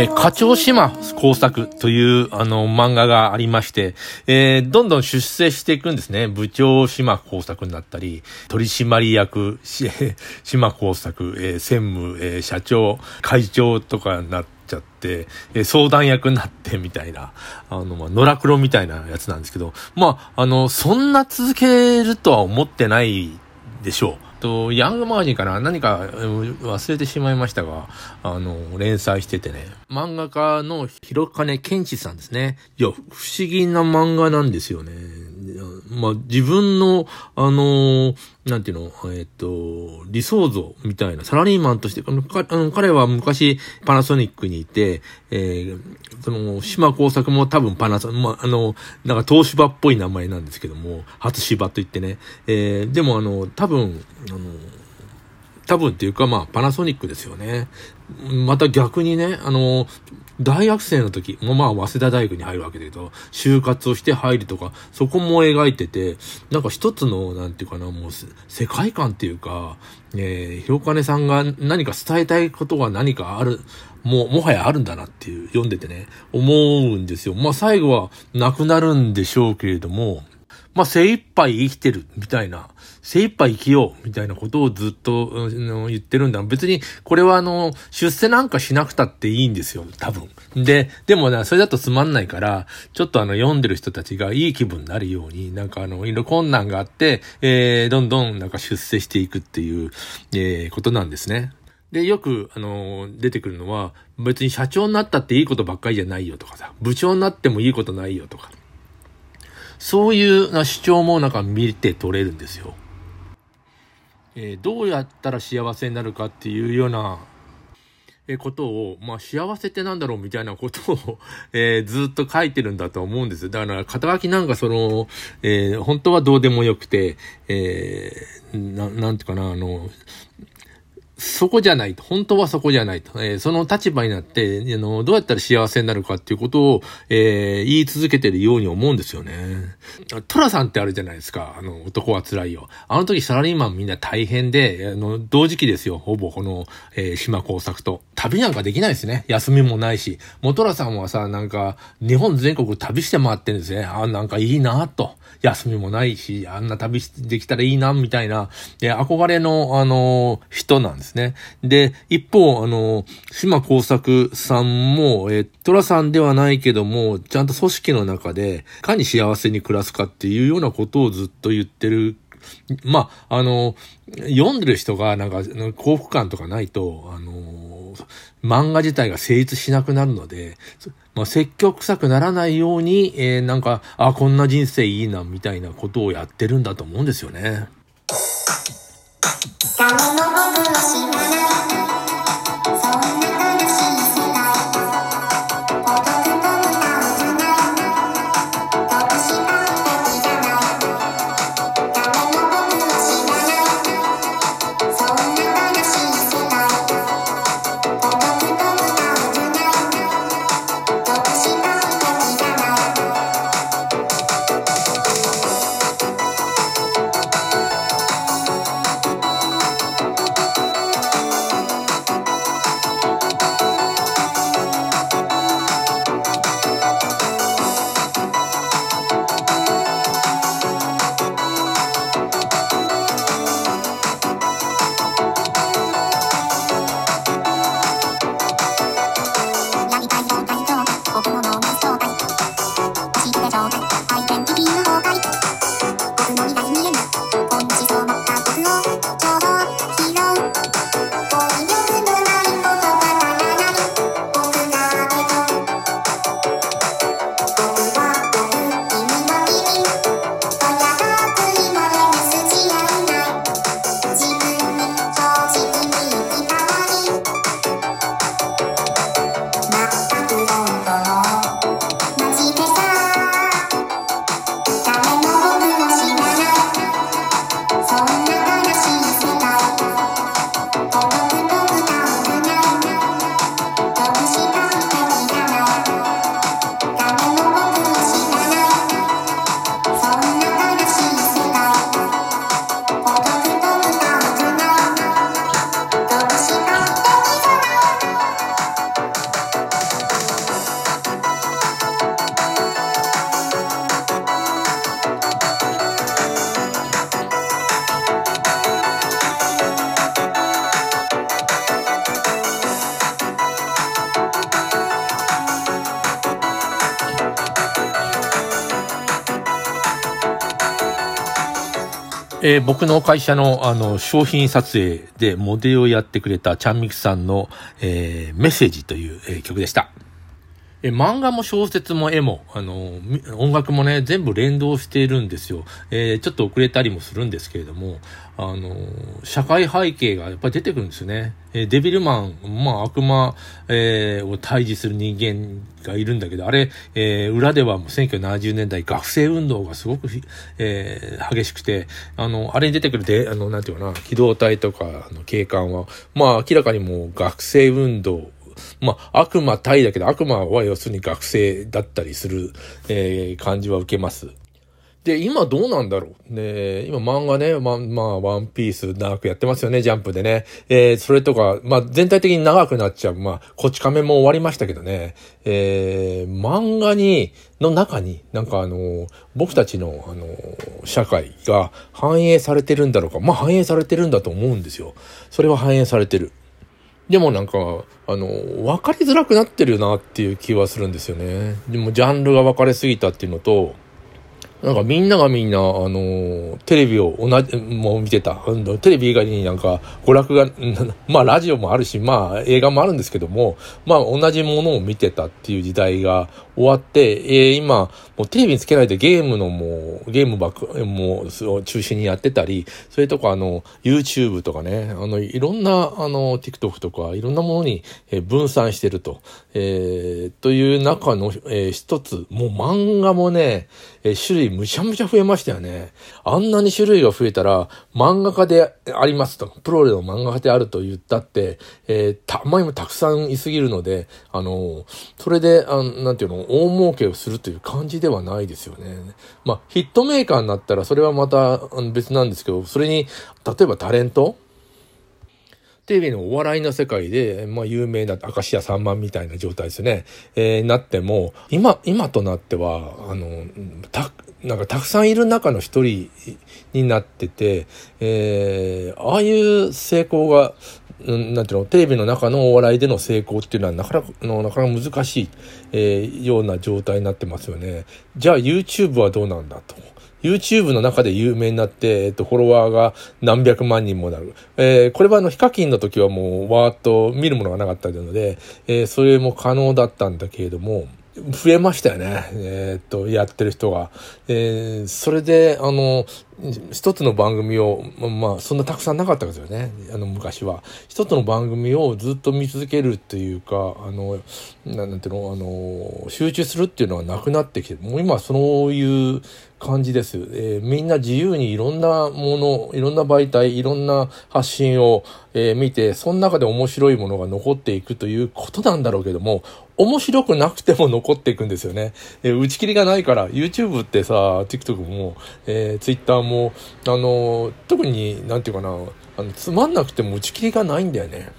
えー、課長島工作という、あの、漫画がありまして、えー、どんどん出世していくんですね。部長島工作になったり、取締役、し島工作、えー、専務、えー、社長、会長とかになちゃって、えー、相談役になってみたいな、あの、まあ、野良黒みたいなやつなんですけど、まあ、あの、そんな続けるとは思ってないでしょう。と、ヤングマガジンかな？何か忘れてしまいましたが、あの、連載しててね。漫画家の広金健一さんですね。いや、不思議な漫画なんですよね。まあ、自分の、あのなんていうの、えっ、と、理想像みたいな、サラリーマンとして、あの彼は昔パナソニックにいて、えー、その、島工作も多分パナソ、まあ、あの、なんか東芝っぽい名前なんですけども、初芝と言ってね、えー、でもあの、多分、あの、多分っていうか、まあ、パナソニックですよね。また逆にね、あの、大学生の時、もまあ、早稲田大学に入るわけだけど、就活をして入るとか、そこも描いてて、なんか一つの、なんていうかな、もう、世界観っていうか、えー、広金さんが何か伝えたいことが何かある、もう、もはやあるんだなっていう、読んでてね、思うんですよ。まあ、最後は亡くなるんでしょうけれども、まあ、精一杯生きてる、みたいな、精一杯生きよう、みたいなことをずっと、うん、言ってるんだ。別に、これはあの、出世なんかしなくたっていいんですよ、多分。で、でもね、それだとつまんないから、ちょっとあの、読んでる人たちがいい気分になるように、なんかあの、いろいろ困難があって、えー、どんどんなんか出世していくっていう、えー、ことなんですね。で、よく、あの、出てくるのは、別に社長になったっていいことばっかりじゃないよとかさ、部長になってもいいことないよとか。そういう主張もなんか見て取れるんですよ。えー、どうやったら幸せになるかっていうような、えことを、まあ、幸せってなんだろうみたいなことを、えー、ずっと書いてるんだと思うんです。だから、肩書きなんかその、えー、本当はどうでもよくて、えー、ななんていうかな、あの、そこじゃないと。本当はそこじゃないと。えー、その立場になって、あの、どうやったら幸せになるかっていうことを、えー、言い続けてるように思うんですよね。トラさんってあるじゃないですか。あの、男は辛いよ。あの時サラリーマンみんな大変で、あの、同時期ですよ。ほぼこの、えー、島工作と。旅なんかできないですね。休みもないし。もトラさんはさ、なんか、日本全国旅して回ってるんですね。あ、なんかいいなと。休みもないし、あんな旅できたらいいな、みたいな、え憧れの、あの、人なんですね。で、一方、あの、島工作さんも、えトラさんではないけども、ちゃんと組織の中で、いかに幸せに暮らすかっていうようなことをずっと言ってるまあ、あの、読んでる人がなんか幸福感とかないと、あの、漫画自体が成立しなくなるので、まあ、積極臭くならないように、えー、なんか、あ、こんな人生いいな、みたいなことをやってるんだと思うんですよね。ダメの部分えー、僕の会社のあの商品撮影でモデルをやってくれたちゃんみくさんの、えー、メッセージという、えー、曲でした。え、漫画も小説も絵も、あの、音楽もね、全部連動しているんですよ。えー、ちょっと遅れたりもするんですけれども、あの、社会背景がやっぱり出てくるんですよね。えー、デビルマン、まあ悪魔、えー、を退治する人間がいるんだけど、あれ、えー、裏ではもう1970年代学生運動がすごく、えー、激しくて、あの、あれに出てくるで、あの、なんていうかな、機動隊とかの警官は、まあ明らかにもう学生運動、まあ、悪魔対だけど、悪魔は要するに学生だったりする、えー、感じは受けます。で、今どうなんだろう？ね今漫画ね、ま、まあ、ワンピース長くやってますよね、ジャンプでね。えー、それとか、まあ、全体的に長くなっちゃう。まあ、こち亀も終わりましたけどね。えー、漫画に、の中に、なんかあの、僕たちの、あの、社会が反映されてるんだろうか。まあ、反映されてるんだと思うんですよ。それは反映されてる。でもなんか、あの、分かりづらくなってるなっていう気はするんですよね。でもジャンルが分かれすぎたっていうのと、なんかみんながみんな、あの、テレビを同じ、もう見てた。テレビ以外になんか娯楽が、まあラジオもあるし、まあ映画もあるんですけども、まあ同じものを見てたっていう時代が終わって、えー、今、もうテレビにつけないでゲームのもう、ゲームばっか、もう中心にやってたり、それとかあの、YouTube とかね、あの、いろんな、あの、TikTok とか、いろんなものに分散してると、えー、という中の、えー、一つ、もう漫画もね、えー、種類むちゃむちゃ増えましたよね。あんなに種類が増えたら、漫画家でありますと、プロレの漫画家であると言ったって、えー、たまにもたくさんいすぎるので、あの、それで、あなんていうの、大儲けをするという感じではないですよね。まあ、ヒットメーカーになったら、それはまた別なんですけど、それに、例えばタレントテレビのお笑いの世界で、まあ、有名な明石家さんまみたいな状態ですね。えー、なっても、今、今となっては、あの、た、なんかたくさんいる中の一人になってて、えー、ああいう成功が、なんていうの、テレビの中のお笑いでの成功っていうのはなかなか、のなかなか難しい、えー、ような状態になってますよね。じゃあ YouTube はどうなんだと。YouTube の中で有名になって、えっと、フォロワーが何百万人もなる。えー、これはあの、ヒカキンの時はもう、わーっと見るものがなかったので、えー、それも可能だったんだけれども、増えましたよね。えー、っと、やってる人が。えー、それで、あの、一つの番組を、まあ、そんなたくさんなかったですよね。あの、昔は。一つの番組をずっと見続けるっていうか、あの、なんていうの、あの、集中するっていうのはなくなってきて、もう今そういう感じです。えー、みんな自由にいろんなもの、いろんな媒体、いろんな発信を、えー、見て、その中で面白いものが残っていくということなんだろうけども、面白くなくても残っていくんですよね。えー、打ち切りがないから、YouTube ってさ、TikTok も、えー、Twitter も、もあの、特に、なんていうかな、あの、つまんなくても打ち切りがないんだよね。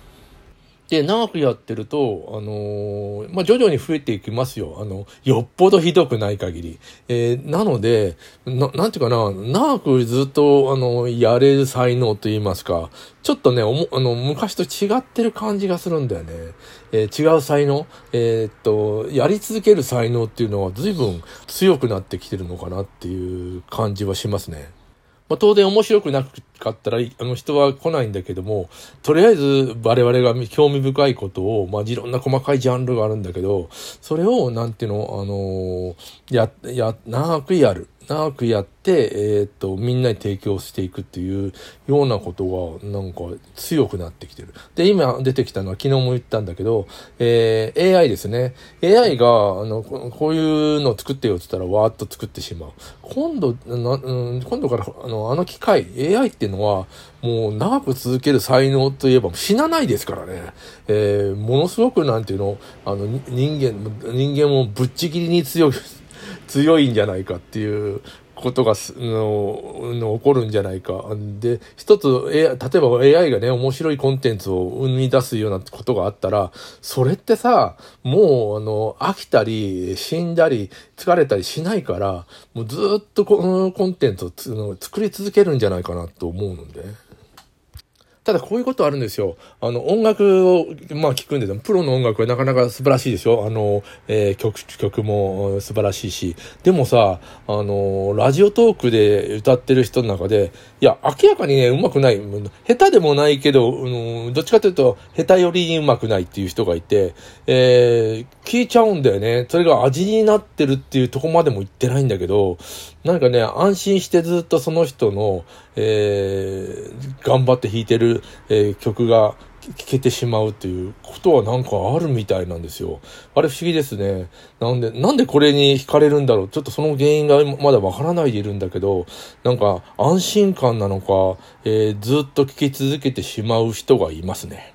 で、長くやってると、あの、まあ、徐々に増えていきますよ。あの、よっぽどひどくない限り。えー、なので、な、なんていうかな、長くずっと、あの、やれる才能と言いますか、ちょっとね、あの、昔と違ってる感じがするんだよね。えー、違う才能？えっと、やり続ける才能っていうのは随分強くなってきてるのかなっていう感じはしますね。まあ、当然面白くなかったら、あの人は来ないんだけども、とりあえず我々が興味深いことを、まあ、いろんな細かいジャンルがあるんだけど、それを、なんていうの、あのー、や、や、長くやる。長くやって、えー、っと、みんなに提供していくっていうようなことが、なんか強くなってきてる。で、今出てきたのは昨日も言ったんだけど、えー、AI ですね。AI が、あの、こういうのを作ってよって言ったらわーっと作ってしまう。今度、なうん、今度から、あの、あの機械、AI っていうのは、もう長く続ける才能といえば死なないですからね。えー、ものすごくなんていうの、あの、人間、人間もぶっちぎりに強い。強いんじゃないかっていうことがのの起こるんじゃないか。で、一つ、例えば AI がね、面白いコンテンツを生み出すようなことがあったら、それってさ、もう、あの、飽きたり、死んだり、疲れたりしないから、もうずっとこのコンテンツを作り続けるんじゃないかなと思うので。ただこういうことあるんですよ。あの、音楽を、まあ聞くんですよ。プロの音楽はなかなか素晴らしいでしょあの、えー、曲、曲も素晴らしいし。でもさ、あの、ラジオトークで歌ってる人の中で、いや、明らかにね、うまくない。下手でもないけど、うん、どっちかというと、下手よりに上手くないっていう人がいて、えー、聞いちゃうんだよね。それが味になってるっていうとこまでも言ってないんだけど、なんかね、安心してずっとその人の、えー、頑張って弾いてる、えー、曲が聞けてしまうっていうことはなんかあるみたいなんですよ。あれ不思議ですね。なんで、なんでこれに惹かれるんだろう。ちょっとその原因がまだわからないでいるんだけど、なんか安心感なのか、えー、ずっと聞き続けてしまう人がいますね。